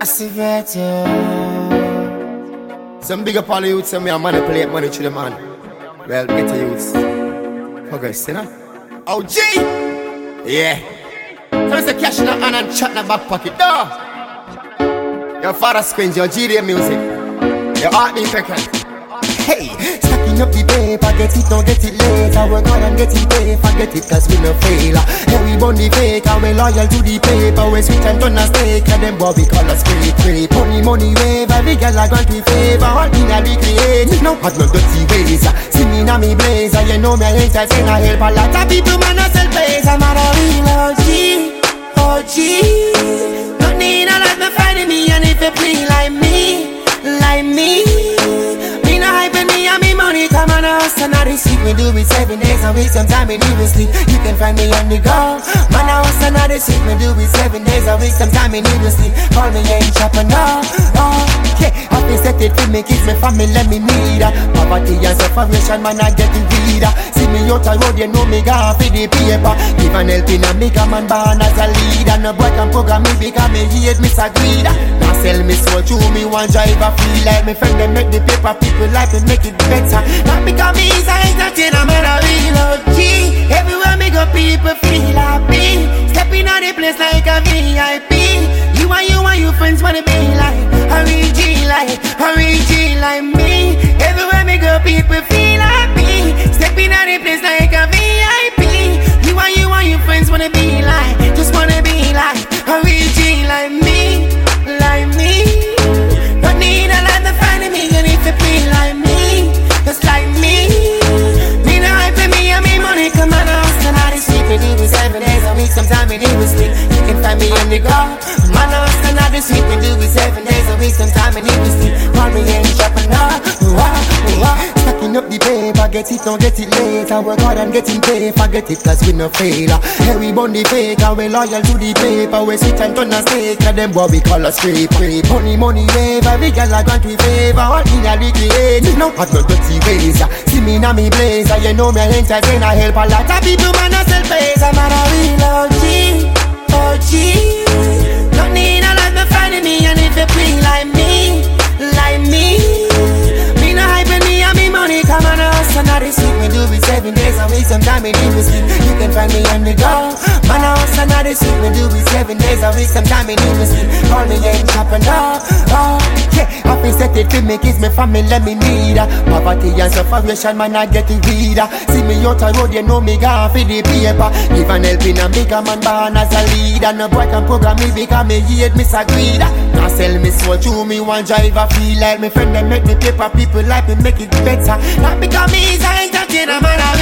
I see better. Some big up all the youths and me a manipulate money to the man. Well, get youths. Progress, you know? Oh, G! Yeah. First the cash in hand and chat in the back pocket. No! Your father screams your GDM music. Your beat second. Hey, stacking up the paper, get it, don't get it later. Hard and get it pay, forget it, cause we no failure. Hey, we burn the fake, and we loyal to the paper. We sweet and turn a steak, and them bobby colors creep, creep. Money, money wave, every girl I grant we favor. All in a recreate, no had no dirty ways. See me now me blazer, you know me I entertain, I help a lot of people, man, I sell plays. I'm a real OG, OG. No need a lot to find me, and if you play like me, like me us and I receive me do it seven days a week. Sometimes me even sleep. You can find me on the go. Man I was I receive me do it seven days a week. Sometimes me even sleep. Call me ain't chopper no Oh yeah I feel set it for me. Kids me family let me need her Poverty and separation man I get to read her See me out the road you know me got for the paper Give an helping and make a man born as a leader No boy can program me because me hate me a Now sell me soul to me one driver feel like me friend them make the paper people like me make it better not because me is a entertainer, man, a real OG. Everywhere me go, people feel happy. Stepping on the place like a VIP. You and you and your friends wanna be like me feel happy. Stepping on the place like a VIP. You and you and your friends wanna be like, just wanna be like a real G, like me, like me. Don't need a lot to find me, and if you feel like me just like me. Me no hype me and me money come on tonight. It's sleep me do seven days a week. Sometimes me do sleep. You can find me on the go. Man, us tonight. It's sleep me do seven days a week. Sometimes me do sleep. Call me ain't shopping now. Get it, don't get it later. Work hard and getting paid, forget it, cause we no fail. Hey, we burn the fake, and we loyal to the paper. We sit and turn a steak, and them what we call a scrape. Money, money, wave, every girl I grant we favor. All in a recreate, no, had no dirty ways. See me now me blazer, you know me entertain, I help a lot of people, man, I sell face. I'm a real OG, OG. On I sleep me do it seven days a week Sometimes me need sleep You can find me on the go Man I us and I sleep me do it seven days a week Sometimes me need sleep Call me ain't chopping up Oh yeah. I feel set it to me kiss me family let me need her. Poverty and separation man I get it reader See me out the road you know me gone for the paper. Give an helping and bigger man born as a leader. No boy can program me because me hate a greeder I sell me soul to me one driver feel like me friend them make me paper people like me make it better. Not because me is I ain't talking I'm on a